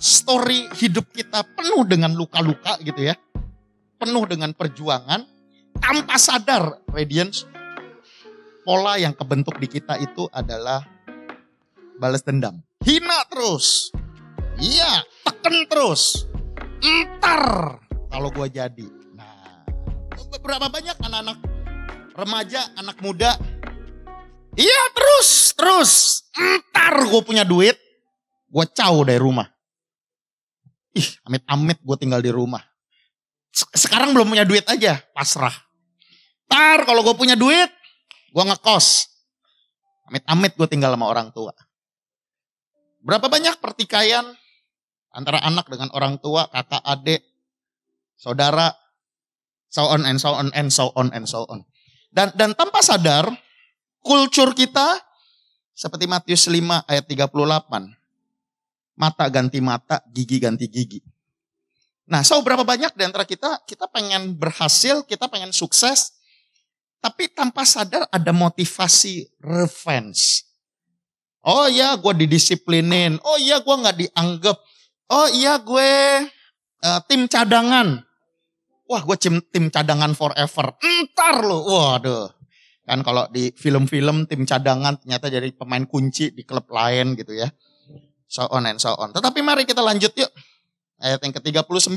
story hidup kita penuh dengan luka-luka gitu ya. Penuh dengan perjuangan. Tanpa sadar, Radiance, pola yang kebentuk di kita itu adalah balas dendam. Hina terus. Iya, teken terus. Entar kalau gue jadi. Nah, berapa banyak anak-anak remaja, anak muda. Iya terus, terus. Entar gue punya duit, gue caw dari rumah. Ih, amit-amit gue tinggal di rumah. Sekarang belum punya duit aja, pasrah. Ntar kalau gue punya duit, gue ngekos. Amit-amit gue tinggal sama orang tua. Berapa banyak pertikaian antara anak dengan orang tua, kakak, adik, saudara, so on and so on and so on and so on. Dan dan tanpa sadar, kultur kita seperti Matius 5 ayat 38 mata ganti mata, gigi ganti gigi. Nah, so berapa banyak di antara kita, kita pengen berhasil, kita pengen sukses, tapi tanpa sadar ada motivasi revenge. Oh iya gue didisiplinin, oh iya gue gak dianggap, oh iya gue uh, tim cadangan. Wah gue tim, cadangan forever, entar lo, waduh. Kan kalau di film-film tim cadangan ternyata jadi pemain kunci di klub lain gitu ya so on and so on. Tetapi mari kita lanjut yuk. Ayat yang ke-39.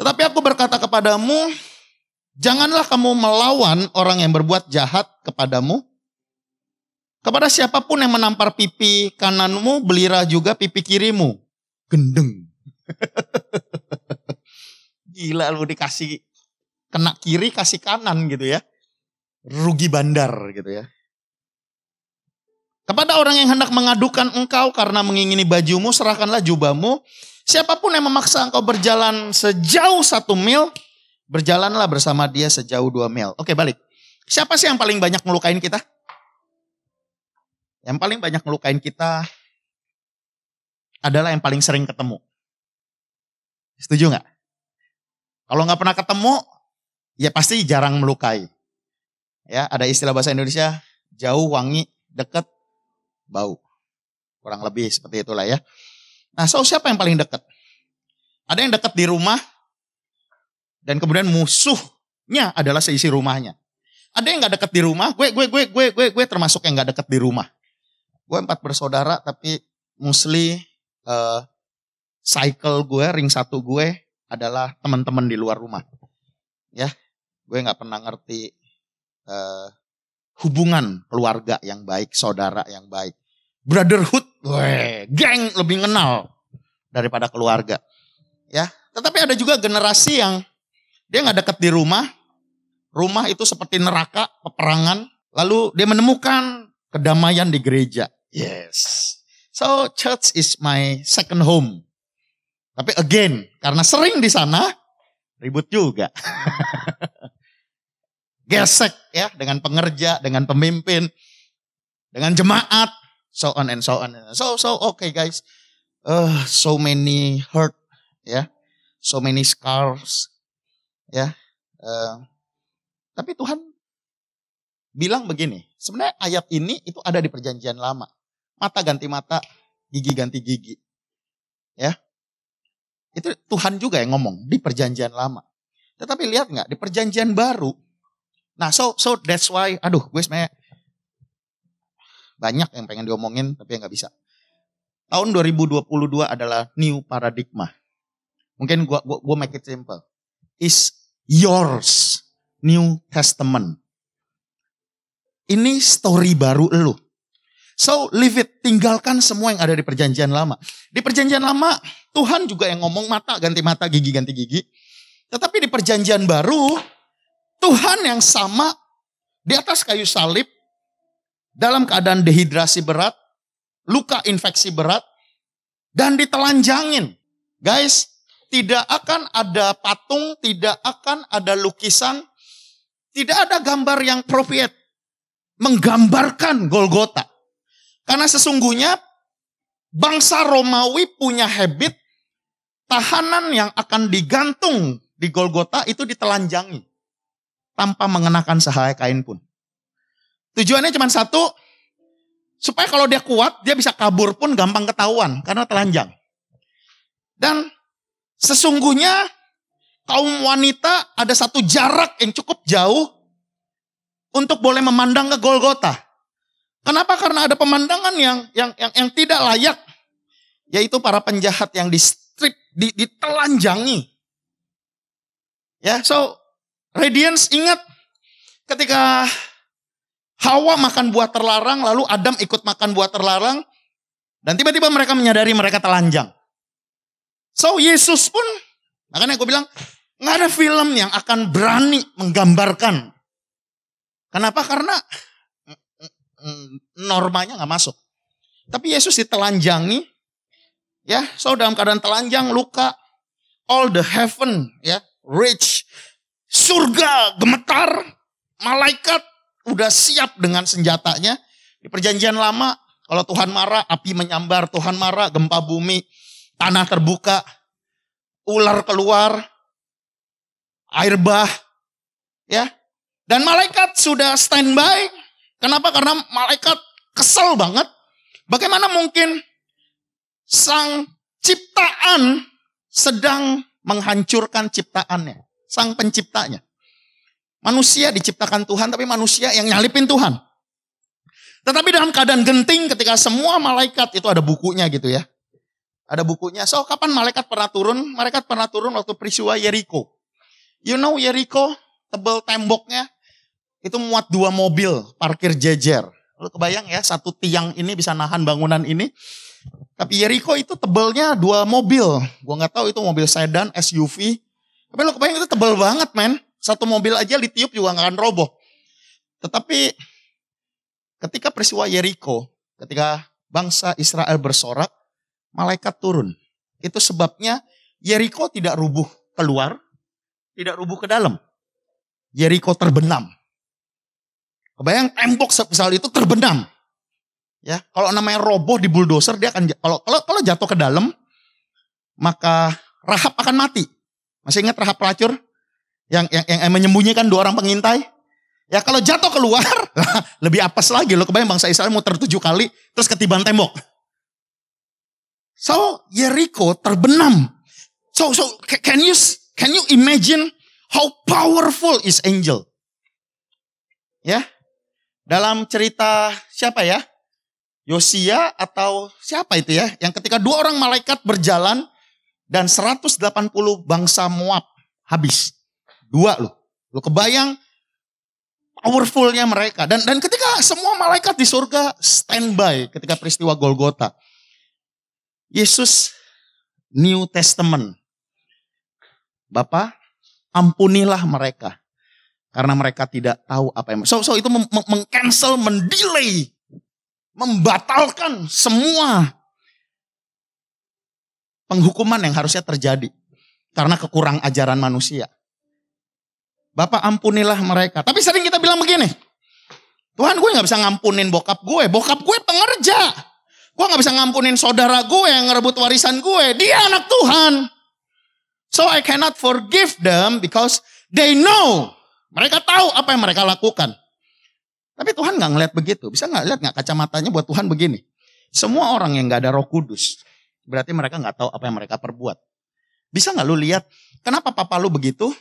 Tetapi aku berkata kepadamu, janganlah kamu melawan orang yang berbuat jahat kepadamu. Kepada siapa pun yang menampar pipi kananmu, belira juga pipi kirimu. Gendeng. Gila lu dikasih kena kiri kasih kanan gitu ya. Rugi bandar gitu ya. Kepada orang yang hendak mengadukan engkau karena mengingini bajumu, serahkanlah jubahmu. Siapa pun yang memaksa engkau berjalan sejauh satu mil, berjalanlah bersama dia sejauh dua mil. Oke balik. Siapa sih yang paling banyak melukain kita? Yang paling banyak melukain kita adalah yang paling sering ketemu. Setuju nggak? Kalau nggak pernah ketemu, ya pasti jarang melukai. Ya, ada istilah bahasa Indonesia, jauh, wangi, dekat, bau. Kurang lebih seperti itulah ya. Nah, so siapa yang paling dekat? Ada yang dekat di rumah dan kemudian musuhnya adalah seisi rumahnya. Ada yang nggak dekat di rumah, gue gue gue gue gue gue termasuk yang nggak dekat di rumah. Gue empat bersaudara tapi mostly uh, cycle gue, ring satu gue adalah teman-teman di luar rumah. Ya, gue nggak pernah ngerti uh, hubungan keluarga yang baik, saudara yang baik brotherhood, weh, geng lebih kenal daripada keluarga. Ya, tetapi ada juga generasi yang dia nggak dekat di rumah, rumah itu seperti neraka, peperangan, lalu dia menemukan kedamaian di gereja. Yes. So church is my second home. Tapi again, karena sering di sana, ribut juga. Gesek ya dengan pengerja, dengan pemimpin, dengan jemaat, so on and so on. So so okay guys, uh, so many hurt ya, yeah? so many scars ya. Yeah? Uh, tapi Tuhan bilang begini, sebenarnya ayat ini itu ada di perjanjian lama. Mata ganti mata, gigi ganti gigi. Ya. Itu Tuhan juga yang ngomong di perjanjian lama. Tetapi lihat nggak di perjanjian baru. Nah, so so that's why aduh gue sebenarnya banyak yang pengen diomongin tapi nggak bisa. Tahun 2022 adalah new paradigma. Mungkin gua, gua, gua make it simple. Is yours New Testament. Ini story baru lu. So leave it, tinggalkan semua yang ada di perjanjian lama. Di perjanjian lama Tuhan juga yang ngomong mata ganti mata, gigi ganti gigi. Tetapi di perjanjian baru Tuhan yang sama di atas kayu salib dalam keadaan dehidrasi berat, luka infeksi berat, dan ditelanjangin. Guys, tidak akan ada patung, tidak akan ada lukisan, tidak ada gambar yang propiet menggambarkan Golgota. Karena sesungguhnya bangsa Romawi punya habit tahanan yang akan digantung di Golgota itu ditelanjangi tanpa mengenakan sehelai kain pun. Tujuannya cuma satu, supaya kalau dia kuat, dia bisa kabur pun gampang ketahuan karena telanjang. Dan sesungguhnya kaum wanita ada satu jarak yang cukup jauh untuk boleh memandang ke Golgota. Kenapa? Karena ada pemandangan yang yang yang, yang tidak layak, yaitu para penjahat yang di strip, di, ditelanjangi. Ya, so Radiance ingat ketika Hawa makan buah terlarang, lalu Adam ikut makan buah terlarang, dan tiba-tiba mereka menyadari mereka telanjang. So Yesus pun, makanya aku bilang, nggak ada film yang akan berani menggambarkan. Kenapa? Karena normanya nggak masuk. Tapi Yesus ditelanjangi, ya, so dalam keadaan telanjang, luka, all the heaven, ya, rich, surga gemetar, malaikat udah siap dengan senjatanya. Di perjanjian lama, kalau Tuhan marah, api menyambar, Tuhan marah, gempa bumi, tanah terbuka, ular keluar, air bah, ya. Dan malaikat sudah standby. Kenapa? Karena malaikat kesel banget. Bagaimana mungkin sang ciptaan sedang menghancurkan ciptaannya, sang penciptanya. Manusia diciptakan Tuhan, tapi manusia yang nyalipin Tuhan. Tetapi dalam keadaan genting ketika semua malaikat itu ada bukunya gitu ya. Ada bukunya. So kapan malaikat pernah turun? Malaikat pernah turun waktu peristiwa Yeriko. You know Yeriko, tebel temboknya, itu muat dua mobil parkir jejer. Lu kebayang ya, satu tiang ini bisa nahan bangunan ini. Tapi Yeriko itu tebelnya dua mobil. Gua nggak tahu itu mobil sedan, SUV. Tapi lu kebayang itu tebel banget, men. Satu mobil aja ditiup juga nggak akan roboh. Tetapi ketika peristiwa Yeriko, ketika bangsa Israel bersorak, malaikat turun. Itu sebabnya Yeriko tidak rubuh keluar, tidak rubuh ke dalam. Yeriko terbenam. Kebayang tembok sebesar itu terbenam. Ya, kalau namanya roboh di bulldozer dia akan kalau kalau kalau jatuh ke dalam maka Rahab akan mati. Masih ingat Rahab pelacur? Yang, yang, yang menyembunyikan dua orang pengintai. Ya kalau jatuh keluar, lebih apes lagi. Lo kebayang bangsa Israel muter tujuh kali, terus ketiban tembok. So Jericho terbenam. So so can you can you imagine how powerful is angel? Ya, dalam cerita siapa ya? Yosia atau siapa itu ya? Yang ketika dua orang malaikat berjalan dan 180 bangsa Moab habis. Dua loh. Lo kebayang powerfulnya mereka. Dan dan ketika semua malaikat di surga standby ketika peristiwa Golgota. Yesus New Testament. Bapak, ampunilah mereka. Karena mereka tidak tahu apa yang... So, so itu mengcancel, mendelay, membatalkan semua penghukuman yang harusnya terjadi. Karena kekurang ajaran manusia. Bapak ampunilah mereka. Tapi sering kita bilang begini. Tuhan gue gak bisa ngampunin bokap gue. Bokap gue pengerja. Gue gak bisa ngampunin saudara gue yang ngerebut warisan gue. Dia anak Tuhan. So I cannot forgive them because they know. Mereka tahu apa yang mereka lakukan. Tapi Tuhan gak ngeliat begitu. Bisa gak lihat gak kacamatanya buat Tuhan begini. Semua orang yang gak ada roh kudus. Berarti mereka gak tahu apa yang mereka perbuat. Bisa gak lu lihat kenapa papa lu begitu?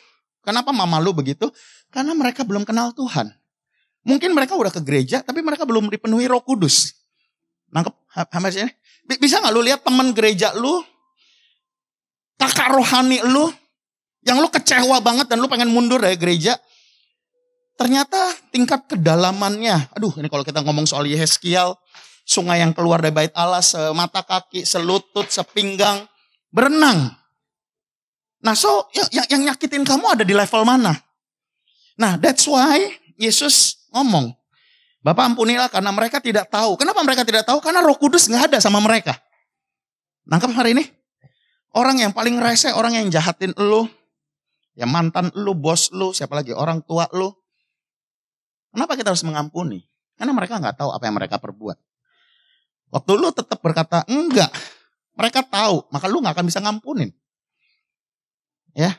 Kenapa mama lu begitu? Karena mereka belum kenal Tuhan. Mungkin mereka udah ke gereja, tapi mereka belum dipenuhi roh kudus. Nangkep hampir sini? Bisa gak lu lihat teman gereja lu, kakak rohani lu, yang lu kecewa banget dan lu pengen mundur dari gereja. Ternyata tingkat kedalamannya, aduh ini kalau kita ngomong soal Yeskiel, sungai yang keluar dari bait Allah semata kaki, selutut, sepinggang, berenang. Nah, so yang, yang, yang nyakitin kamu ada di level mana? Nah, that's why Yesus ngomong, Bapak ampunilah karena mereka tidak tahu. Kenapa mereka tidak tahu? Karena roh kudus nggak ada sama mereka. Nangkep hari ini? Orang yang paling rese, orang yang jahatin lu, yang mantan lu, bos lu, siapa lagi, orang tua lu. Kenapa kita harus mengampuni? Karena mereka nggak tahu apa yang mereka perbuat. Waktu lu tetap berkata enggak, mereka tahu, maka lu nggak akan bisa ngampunin. Ya.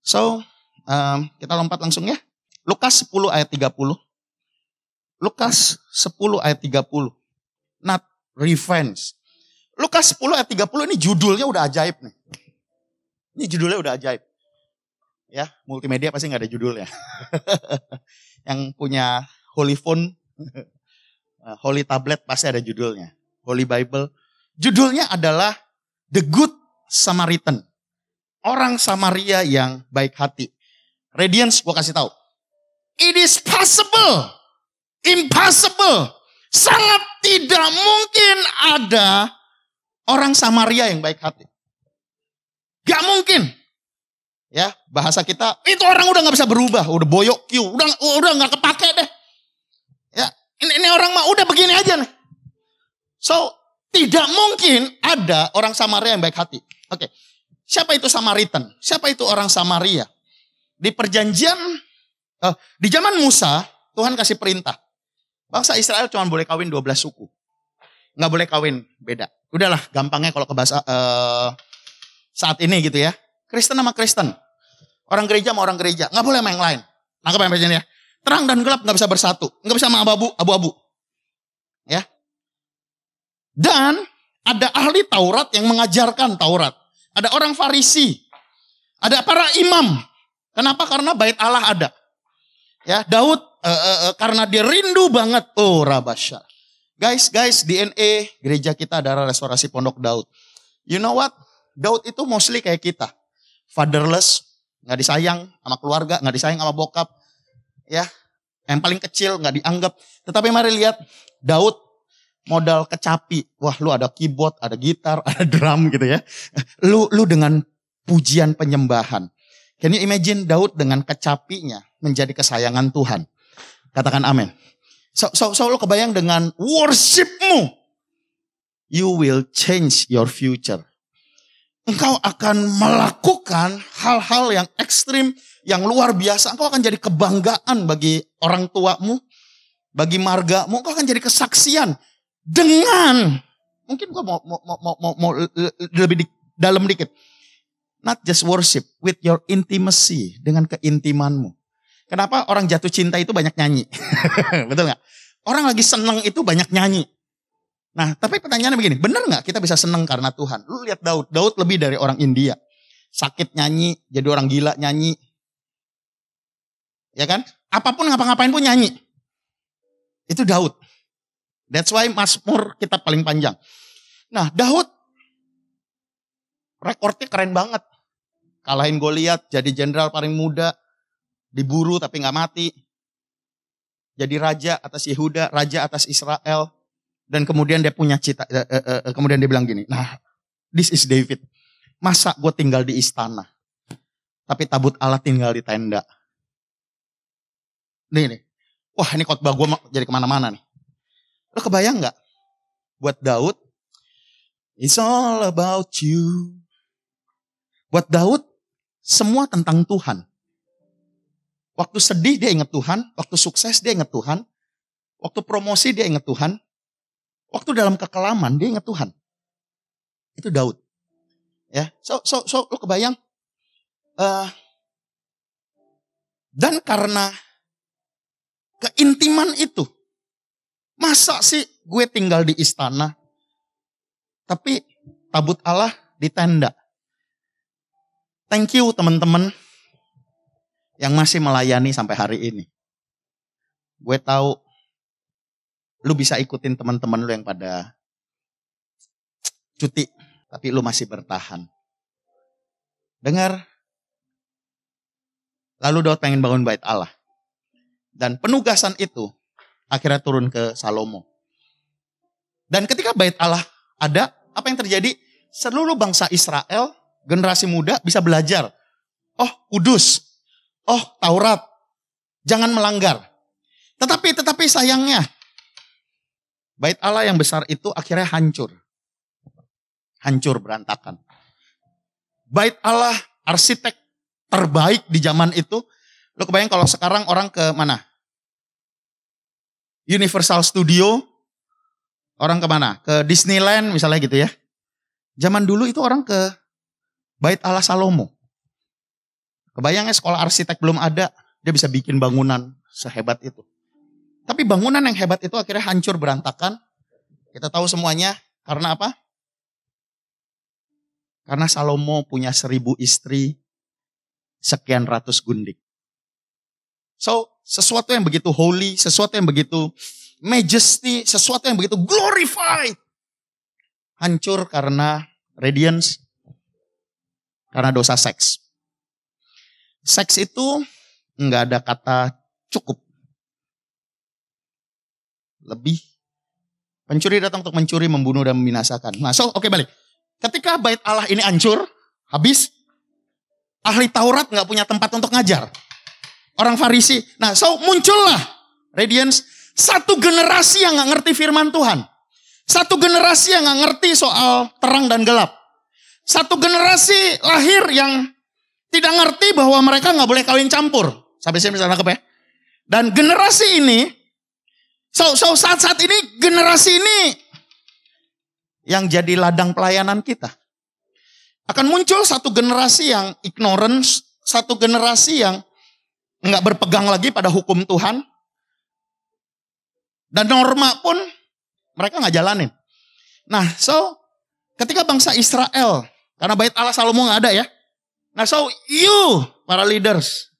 So, um, kita lompat langsung ya. Lukas 10 ayat 30. Lukas 10 ayat 30. Not revenge. Lukas 10 ayat 30 ini judulnya udah ajaib nih. Ini judulnya udah ajaib. Ya, multimedia pasti nggak ada judulnya. Yang punya Holy Phone, Holy Tablet pasti ada judulnya. Holy Bible. Judulnya adalah The Good Samaritan. Orang Samaria yang baik hati. Radiance gue kasih tahu. It is possible. Impossible. Sangat tidak mungkin ada orang Samaria yang baik hati. Gak mungkin. Ya, bahasa kita itu orang udah nggak bisa berubah, udah boyok Q, udah udah nggak kepake deh. Ya, ini, ini orang mah udah begini aja nih. So, tidak mungkin ada orang Samaria yang baik hati. Oke. Siapa itu Samaritan? Siapa itu orang Samaria? Di perjanjian uh, di zaman Musa, Tuhan kasih perintah. Bangsa Israel cuma boleh kawin 12 suku. Nggak boleh kawin beda. Udahlah, gampangnya kalau ke bahasa uh, saat ini gitu ya. Kristen sama Kristen. Orang gereja sama orang gereja. Nggak boleh sama yang lain. Nangkep yang ya? Terang dan gelap nggak bisa bersatu. Nggak bisa sama abu-abu. Ya. Dan ada ahli Taurat yang mengajarkan Taurat. Ada orang Farisi. Ada para imam. Kenapa? Karena bait Allah ada. Ya, Daud uh, uh, uh, karena dia rindu banget. Oh, Rabasya. Guys, guys, DNA gereja kita adalah restorasi Pondok Daud. You know what? Daud itu mostly kayak kita. Fatherless, nggak disayang sama keluarga, nggak disayang sama bokap. Ya, yang paling kecil nggak dianggap. Tetapi mari lihat Daud modal kecapi. Wah, lu ada keyboard, ada gitar, ada drum gitu ya. Lu lu dengan pujian penyembahan. Can you imagine Daud dengan kecapinya menjadi kesayangan Tuhan? Katakan amin. So, so, so lu kebayang dengan worshipmu. You will change your future engkau akan melakukan hal-hal yang ekstrim, yang luar biasa. Engkau akan jadi kebanggaan bagi orang tuamu, bagi margamu. Engkau akan jadi kesaksian dengan mungkin gua mau mau mau mau, mau lebih di, dalam dikit. Not just worship with your intimacy dengan keintimanmu. Kenapa orang jatuh cinta itu banyak nyanyi? Betul nggak? Orang lagi seneng itu banyak nyanyi. Nah, tapi pertanyaannya begini, benar nggak kita bisa senang karena Tuhan? Lu lihat Daud, Daud lebih dari orang India. Sakit nyanyi, jadi orang gila nyanyi. Ya kan? Apa pun ngapa-ngapain pun nyanyi. Itu Daud. That's why Mazmur kita paling panjang. Nah, Daud rekornya keren banget. Kalahin Goliat, jadi jenderal paling muda, diburu tapi nggak mati. Jadi raja atas Yehuda, raja atas Israel, dan kemudian dia punya cita, uh, uh, uh, kemudian dia bilang gini, nah this is David. Masa gue tinggal di istana, tapi tabut Allah tinggal di tenda. Nih nih, wah ini khotbah gue jadi ke mana-mana nih. Lo kebayang nggak? Buat Daud, it's all about you. Buat Daud, semua tentang Tuhan. Waktu sedih dia ingat Tuhan, waktu sukses dia ingat Tuhan, waktu promosi dia ingat Tuhan, Waktu dalam kekelaman dia ingat Tuhan. Itu Daud. Ya, so so so lo kebayang? Uh, dan karena keintiman itu, masa sih gue tinggal di istana, tapi tabut Allah di tenda. Thank you teman-teman yang masih melayani sampai hari ini. Gue tahu lu bisa ikutin teman-teman lu yang pada cuti, tapi lu masih bertahan. Dengar. Lalu Daud pengen bangun bait Allah. Dan penugasan itu akhirnya turun ke Salomo. Dan ketika bait Allah ada, apa yang terjadi? Seluruh bangsa Israel, generasi muda bisa belajar. Oh, kudus. Oh, Taurat. Jangan melanggar. Tetapi tetapi sayangnya Bait Allah yang besar itu akhirnya hancur. Hancur berantakan. Bait Allah arsitek terbaik di zaman itu. Lo kebayang kalau sekarang orang ke mana? Universal Studio. Orang ke mana? Ke Disneyland misalnya gitu ya. Zaman dulu itu orang ke Bait Allah Salomo. Kebayangnya sekolah arsitek belum ada. Dia bisa bikin bangunan sehebat itu. Tapi bangunan yang hebat itu akhirnya hancur berantakan. Kita tahu semuanya karena apa? Karena Salomo punya seribu istri, sekian ratus gundik. So, sesuatu yang begitu holy, sesuatu yang begitu majesty, sesuatu yang begitu glorified. Hancur karena radiance, karena dosa seks. Seks itu nggak ada kata cukup. Lebih. Pencuri datang untuk mencuri, membunuh, dan membinasakan. Nah, so, oke okay, balik. Ketika bait Allah ini hancur, habis, ahli Taurat nggak punya tempat untuk ngajar. Orang Farisi. Nah, so muncullah Radiance satu generasi yang nggak ngerti firman Tuhan. Satu generasi yang nggak ngerti soal terang dan gelap. Satu generasi lahir yang tidak ngerti bahwa mereka nggak boleh kawin campur. Sampai sini bisa nangkep ya. Dan generasi ini So, so saat-saat ini generasi ini yang jadi ladang pelayanan kita. Akan muncul satu generasi yang ignorance, satu generasi yang nggak berpegang lagi pada hukum Tuhan. Dan norma pun mereka nggak jalanin. Nah, so ketika bangsa Israel, karena bait Allah Salomo nggak ada ya. Nah, so you para leaders,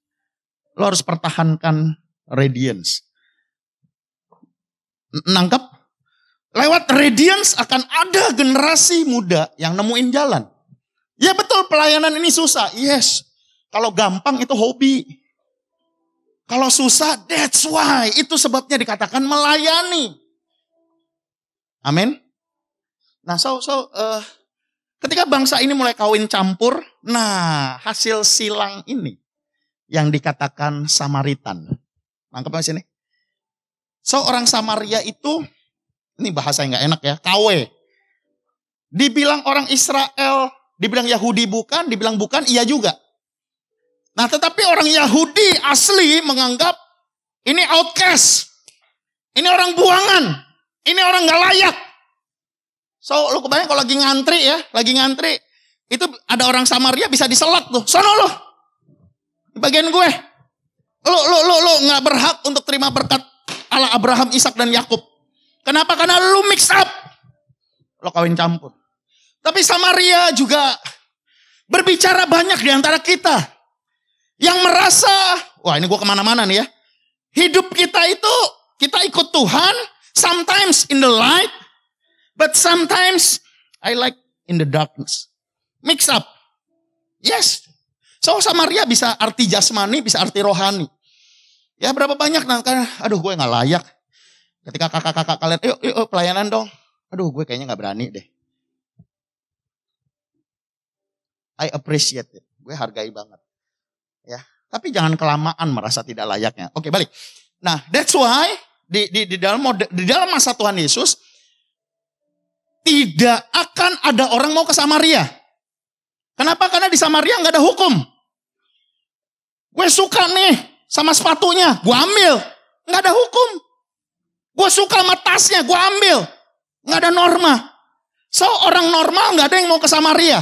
lo harus pertahankan radiance nangkep? Lewat Radiance akan ada generasi muda yang nemuin jalan. Ya betul pelayanan ini susah. Yes. Kalau gampang itu hobi. Kalau susah, that's why. Itu sebabnya dikatakan melayani. Amin. Nah, so, so, uh, ketika bangsa ini mulai kawin campur, nah hasil silang ini yang dikatakan Samaritan. Nangkep sini? So orang Samaria itu, ini bahasa yang gak enak ya, KW. Dibilang orang Israel, dibilang Yahudi bukan, dibilang bukan, iya juga. Nah tetapi orang Yahudi asli menganggap ini outcast. Ini orang buangan. Ini orang gak layak. So lu kebayang kalau lagi ngantri ya, lagi ngantri. Itu ada orang Samaria bisa diselak tuh. Sono lo. Bagian gue. Lu, lu, lu, lu gak berhak untuk terima berkat Allah Abraham, Ishak dan Yakub. Kenapa? Karena lu mix up. Lo kawin campur. Tapi Samaria juga berbicara banyak di antara kita. Yang merasa, wah ini gue ke mana-mana nih ya. Hidup kita itu, kita ikut Tuhan. Sometimes in the light. But sometimes I like in the darkness. Mix up. Yes. So Samaria bisa arti jasmani, bisa arti rohani. Ya berapa banyak nah kan, aduh gue nggak layak. Ketika kakak-kakak kalian, yuk, yuk pelayanan dong. Aduh gue kayaknya nggak berani deh. I appreciate it. Gue hargai banget. Ya, tapi jangan kelamaan merasa tidak layaknya. Oke, balik. Nah, that's why di di di dalam di dalam masa Tuhan Yesus tidak akan ada orang mau ke Samaria. Kenapa? Karena di Samaria nggak ada hukum. Gue suka nih sama sepatunya, gue ambil. Nggak ada hukum. Gue suka sama tasnya, gue ambil. Nggak ada norma. So orang normal nggak ada yang mau ke Samaria.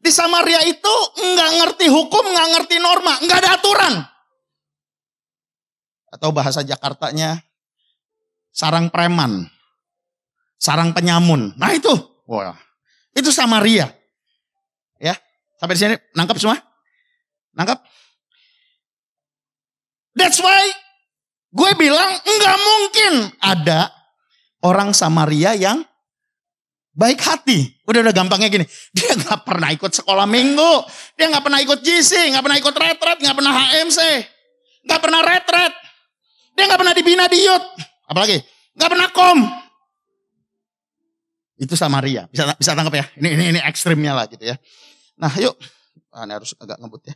Di Samaria itu nggak ngerti hukum, nggak ngerti norma, nggak ada aturan. Atau bahasa Jakartanya, sarang preman, sarang penyamun. Nah itu, wah, itu Samaria. Ya, sampai di sini nangkap semua? Nangkap? That's why gue bilang nggak mungkin ada orang Samaria yang baik hati. Udah udah gampangnya gini. Dia nggak pernah ikut sekolah minggu. Dia nggak pernah ikut GC, nggak pernah ikut retret, nggak pernah HMC, nggak pernah retret. Dia nggak pernah dibina di youth. Apalagi nggak pernah kom. Itu Samaria. Bisa bisa tangkap ya. Ini ini ini ekstrimnya lah gitu ya. Nah yuk. Ah, ini harus agak ngebut ya.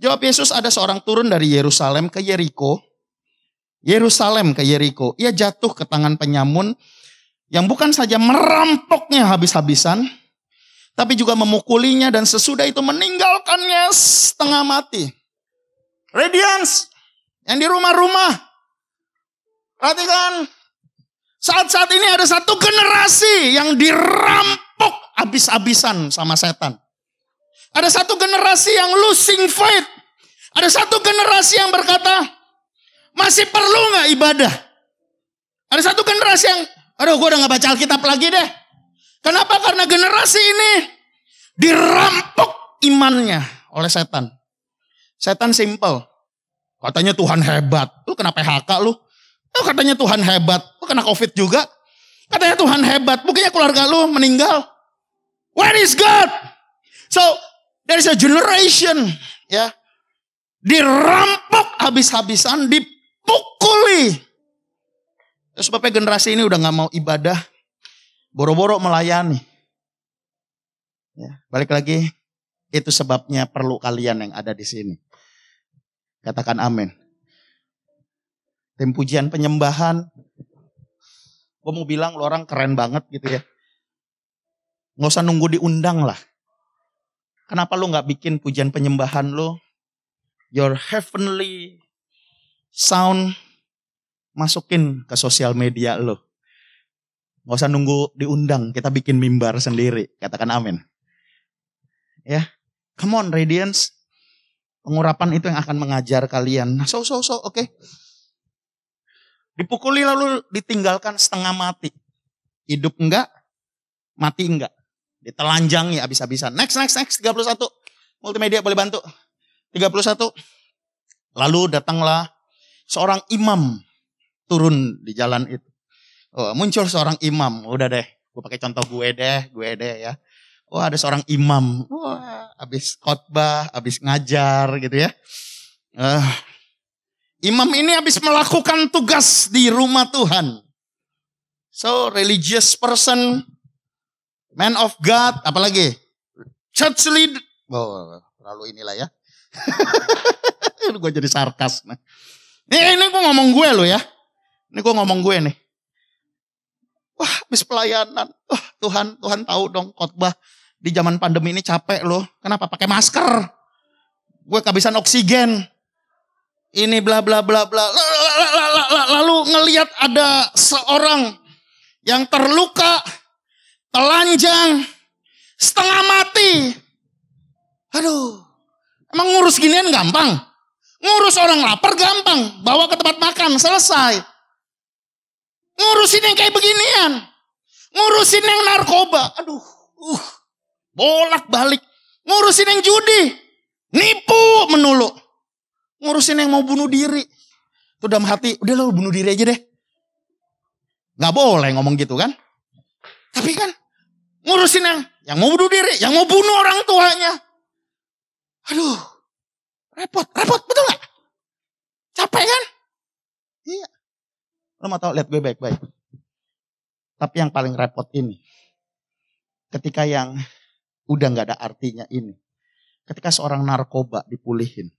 Jawab Yesus ada seorang turun dari Yerusalem ke Yeriko. Yerusalem ke Yeriko. Ia jatuh ke tangan penyamun yang bukan saja merampoknya habis-habisan, tapi juga memukulinya dan sesudah itu meninggalkannya setengah mati. Radiance yang di rumah-rumah. Perhatikan, saat-saat ini ada satu generasi yang dirampok habis-habisan sama setan. Ada satu generasi yang losing faith. Ada satu generasi yang berkata, masih perlu nggak ibadah? Ada satu generasi yang, aduh gue udah gak baca Alkitab lagi deh. Kenapa? Karena generasi ini Dirampok imannya oleh setan. Setan simple. Katanya Tuhan hebat. Lu kena PHK lu. Lu katanya Tuhan hebat. Lu kena COVID juga. Katanya Tuhan hebat. Mungkinnya keluarga lu meninggal. Where is God? So, there is a generation. Ya. Dirampok habis-habisan. Dipukuli. Terus sebabnya generasi ini udah gak mau ibadah. Boro-boro melayani. Ya, balik lagi. Itu sebabnya perlu kalian yang ada di sini. Katakan amin. Tim pujian penyembahan. Gue mau bilang lo orang keren banget gitu ya. Nggak usah nunggu diundang lah. Kenapa lo nggak bikin pujian penyembahan lo? Your heavenly sound masukin ke sosial media lo. Nggak usah nunggu diundang, kita bikin mimbar sendiri. Katakan amin. Ya, come on Radiance. Pengurapan itu yang akan mengajar kalian. Nah, so, so, so, oke. Okay. Dipukuli lalu ditinggalkan setengah mati. Hidup enggak, mati enggak. Ditelanjangi habis-habisan. Next, next, next. 31. Multimedia boleh bantu. 31. Lalu datanglah seorang imam turun di jalan itu. Oh, muncul seorang imam. Udah deh, gue pakai contoh gue deh, gue deh ya. Wah ada seorang imam, wah habis khotbah, habis ngajar gitu ya. Uh, imam ini habis melakukan tugas di rumah Tuhan. So religious person, man of God, apalagi church lead. Oh, terlalu inilah ya. gue jadi sarkas. Ini, ini gue ngomong gue loh ya. Ini gue ngomong gue nih. Wah, habis pelayanan. Wah, Tuhan, Tuhan tahu dong khotbah di zaman pandemi ini capek loh. Kenapa? Pakai masker. Gue kehabisan oksigen. Ini bla bla bla bla. Lalu ngeliat ada seorang yang terluka, telanjang, setengah mati. Aduh, emang ngurus ginian gampang? Ngurus orang lapar gampang, bawa ke tempat makan, selesai. Ngurusin yang kayak beginian. Ngurusin yang narkoba. Aduh, uh, Bolak-balik. Ngurusin yang judi. Nipu menulu. Ngurusin yang mau bunuh diri. Itu dalam hati, udah lo bunuh diri aja deh. Gak boleh ngomong gitu kan. Tapi kan ngurusin yang yang mau bunuh diri, yang mau bunuh orang tuanya. Aduh, repot, repot, betul gak? Capek kan? Iya. Lo mau tau, lihat gue baik-baik. Tapi yang paling repot ini. Ketika yang Udah nggak ada artinya ini. Ketika seorang narkoba dipulihin,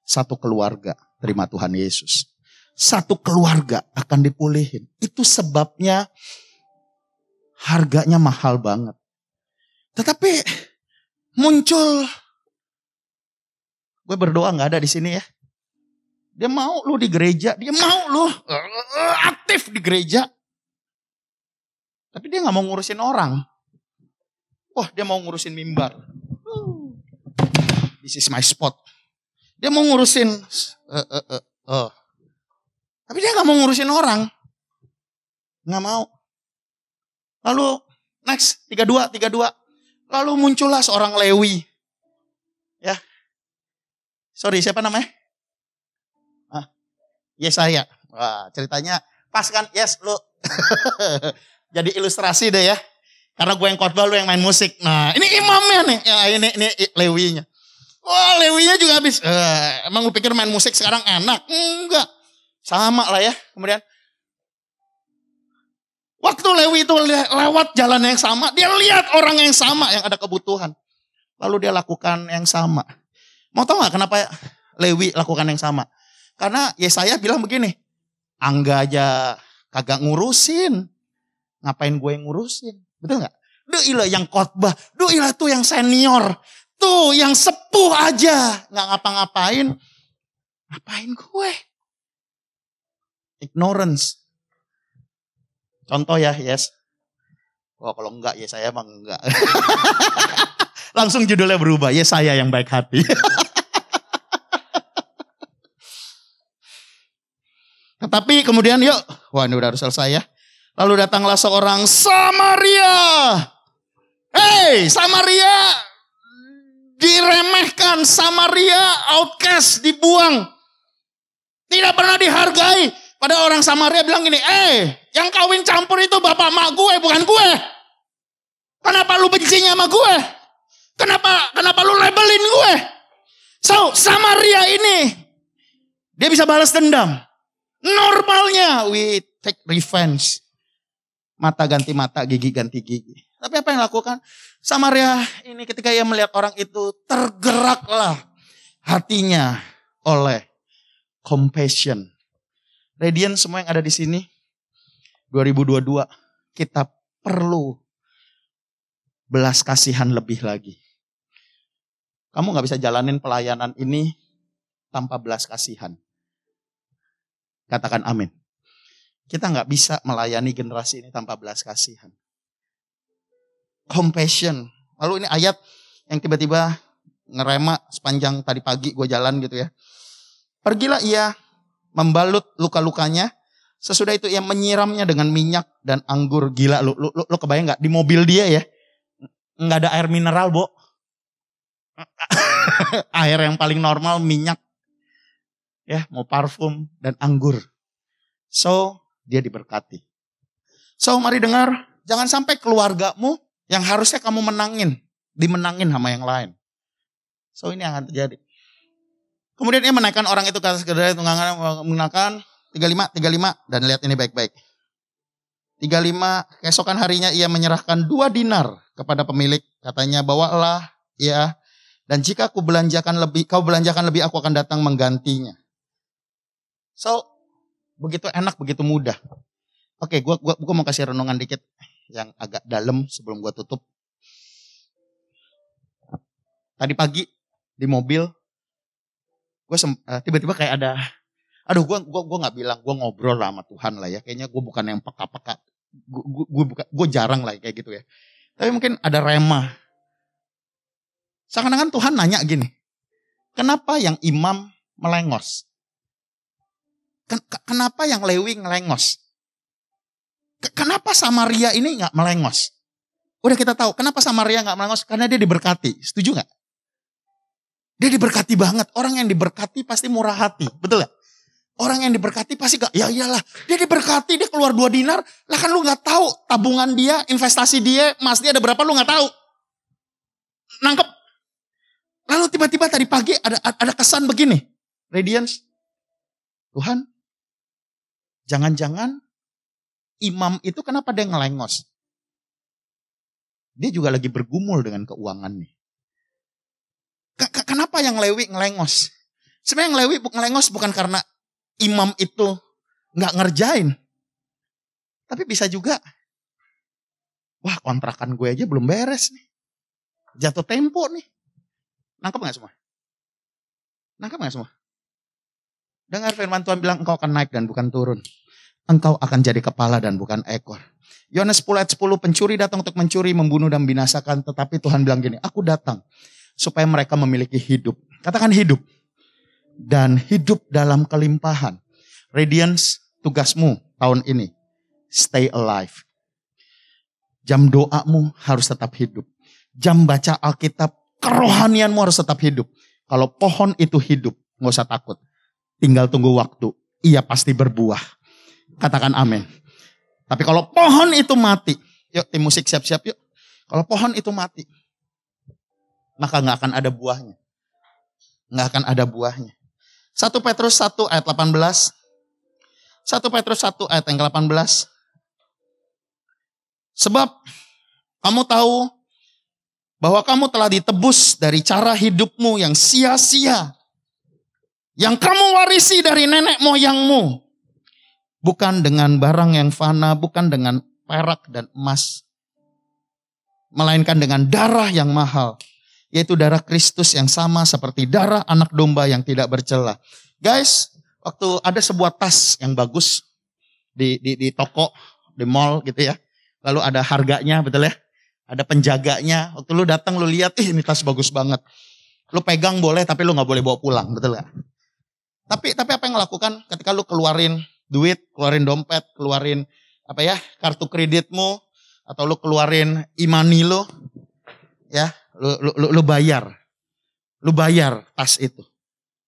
satu keluarga terima Tuhan Yesus. Satu keluarga akan dipulihin. Itu sebabnya harganya mahal banget. Tetapi muncul, gue berdoa nggak ada di sini ya. Dia mau lu di gereja, dia mau lu aktif di gereja. Tapi dia nggak mau ngurusin orang. Wah dia mau ngurusin mimbar. This is my spot. Dia mau ngurusin. Uh, uh, uh, uh. Tapi dia gak mau ngurusin orang. Gak mau. Lalu next, 32, 32. Lalu muncullah seorang Lewi. Ya. Sorry, siapa namanya? Yesaya. Wah, ceritanya pas kan? Yes, lu. Jadi ilustrasi deh ya. Karena gue yang khotbah lu yang main musik. Nah ini imamnya nih. Ya, ini, ini lewinya. Wah lewinya juga habis. Uh, emang lu pikir main musik sekarang enak? Enggak. Sama lah ya. Kemudian. Waktu Lewi itu lewat jalan yang sama. Dia lihat orang yang sama yang ada kebutuhan. Lalu dia lakukan yang sama. Mau tau gak kenapa Lewi lakukan yang sama? Karena Yesaya bilang begini. Angga aja kagak ngurusin. Ngapain gue ngurusin? Betul nggak? Doilah yang khotbah, doilah tuh yang senior, tuh yang sepuh aja, nggak ngapa-ngapain. Ngapain gue? Ignorance. Contoh ya, yes. Oh, kalau enggak ya saya emang enggak. Langsung judulnya berubah, ya saya yang baik hati. Tetapi kemudian yuk, wah ini udah harus selesai ya. Lalu datanglah seorang Samaria. Hei Samaria, diremehkan, Samaria outcast, dibuang. Tidak pernah dihargai. Pada orang Samaria bilang gini, eh yang kawin campur itu bapak mak gue bukan gue. Kenapa lu bencinya sama gue? Kenapa kenapa lu labelin gue? So, Samaria ini dia bisa balas dendam. Normalnya we take revenge. Mata ganti mata, gigi ganti gigi. Tapi apa yang lakukan? Samaria ini ketika ia melihat orang itu tergeraklah hatinya oleh compassion. Radiant semua yang ada di sini 2022 kita perlu belas kasihan lebih lagi. Kamu nggak bisa jalanin pelayanan ini tanpa belas kasihan. Katakan amin. Kita nggak bisa melayani generasi ini tanpa belas kasihan compassion. Lalu ini ayat yang tiba-tiba ngerema sepanjang tadi pagi gue jalan gitu ya. Pergilah ia membalut luka-lukanya. Sesudah itu ia menyiramnya dengan minyak dan anggur gila. Lu, lu, lu, lu kebayang nggak di mobil dia ya? Nggak ada air mineral, Bo. air yang paling normal minyak. Ya, mau parfum dan anggur. So, dia diberkati. So, mari dengar, jangan sampai keluargamu yang harusnya kamu menangin, dimenangin sama yang lain. So ini yang akan terjadi. Kemudian ia menaikkan orang itu ke atas kedelai tunggangan menggunakan 35, 35 dan lihat ini baik-baik. 35 keesokan harinya ia menyerahkan dua dinar kepada pemilik. Katanya bawalah ya dan jika aku belanjakan lebih, kau belanjakan lebih aku akan datang menggantinya. So begitu enak, begitu mudah. Oke, gua, gua, gua mau kasih renungan dikit yang agak dalam sebelum gue tutup. Tadi pagi di mobil, gue uh, tiba-tiba kayak ada, aduh gue gua gua nggak bilang gue ngobrol lah sama Tuhan lah ya, kayaknya gue bukan yang peka-peka, gue gue gue jarang lah kayak gitu ya. Tapi mungkin ada rema. Seakan-akan Tuhan nanya gini, kenapa yang imam melengos? Kenapa yang Lewi ngelengos? Kenapa Samaria ini nggak melengos? Udah kita tahu, kenapa Samaria nggak melengos? Karena dia diberkati. Setuju nggak? Dia diberkati banget. Orang yang diberkati pasti murah hati. Betul gak? Orang yang diberkati pasti gak, ya iyalah. Dia diberkati, dia keluar dua dinar. Lah kan lu gak tahu tabungan dia, investasi dia, emas dia ada berapa lu gak tahu. Nangkep. Lalu tiba-tiba tadi pagi ada ada kesan begini. Radiance. Tuhan, jangan-jangan imam itu kenapa dia ngelengos? Dia juga lagi bergumul dengan keuangan nih. Kenapa yang Lewi ngelengos? Sebenarnya yang Lewi ngelengos bukan karena imam itu nggak ngerjain. Tapi bisa juga, wah kontrakan gue aja belum beres nih. Jatuh tempo nih. Nangkep gak semua? Nangkep gak semua? Dengar firman Tuhan bilang engkau akan naik dan bukan turun engkau akan jadi kepala dan bukan ekor. Yohanes 10 ayat 10, pencuri datang untuk mencuri, membunuh dan binasakan. Tetapi Tuhan bilang gini, aku datang supaya mereka memiliki hidup. Katakan hidup. Dan hidup dalam kelimpahan. Radiance, tugasmu tahun ini. Stay alive. Jam doamu harus tetap hidup. Jam baca Alkitab, kerohanianmu harus tetap hidup. Kalau pohon itu hidup, nggak usah takut. Tinggal tunggu waktu. Ia pasti berbuah Katakan amin. Tapi kalau pohon itu mati, yuk tim musik siap-siap yuk. Kalau pohon itu mati, maka nggak akan ada buahnya. Nggak akan ada buahnya. 1 Petrus 1 ayat 18. 1 Petrus 1 ayat yang ke-18. Sebab kamu tahu bahwa kamu telah ditebus dari cara hidupmu yang sia-sia. Yang kamu warisi dari nenek moyangmu Bukan dengan barang yang fana, bukan dengan perak dan emas. Melainkan dengan darah yang mahal. Yaitu darah Kristus yang sama seperti darah anak domba yang tidak bercela. Guys, waktu ada sebuah tas yang bagus di, di, di toko, di mall gitu ya. Lalu ada harganya, betul ya? Ada penjaganya. Waktu lu datang lu lihat, ih ini tas bagus banget. Lu pegang boleh tapi lu nggak boleh bawa pulang, betul gak? Tapi tapi apa yang lakukan ketika lu keluarin duit, keluarin dompet, keluarin apa ya, kartu kreditmu atau lu keluarin imani lu ya, lu, lu, lu, lu bayar. Lu bayar tas itu.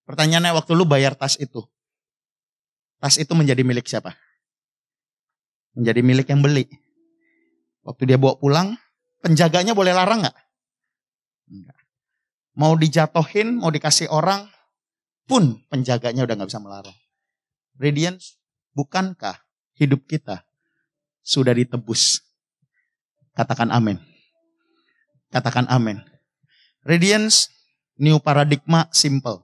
Pertanyaannya waktu lu bayar tas itu. Tas itu menjadi milik siapa? Menjadi milik yang beli. Waktu dia bawa pulang, penjaganya boleh larang nggak? Enggak. Mau dijatohin, mau dikasih orang, pun penjaganya udah nggak bisa melarang. Radiance, bukankah hidup kita sudah ditebus? Katakan amin. Katakan amin. Radiance, new paradigma simple.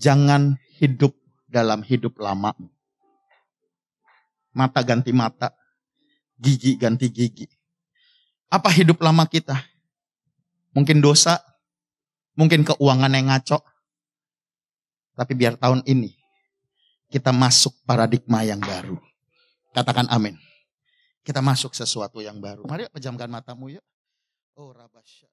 Jangan hidup dalam hidup lama. Mata ganti mata, gigi ganti gigi. Apa hidup lama kita? Mungkin dosa, mungkin keuangan yang ngaco. Tapi biar tahun ini kita masuk paradigma yang baru. Katakan amin. Kita masuk sesuatu yang baru. Mari pejamkan matamu ya. Oh rabasya.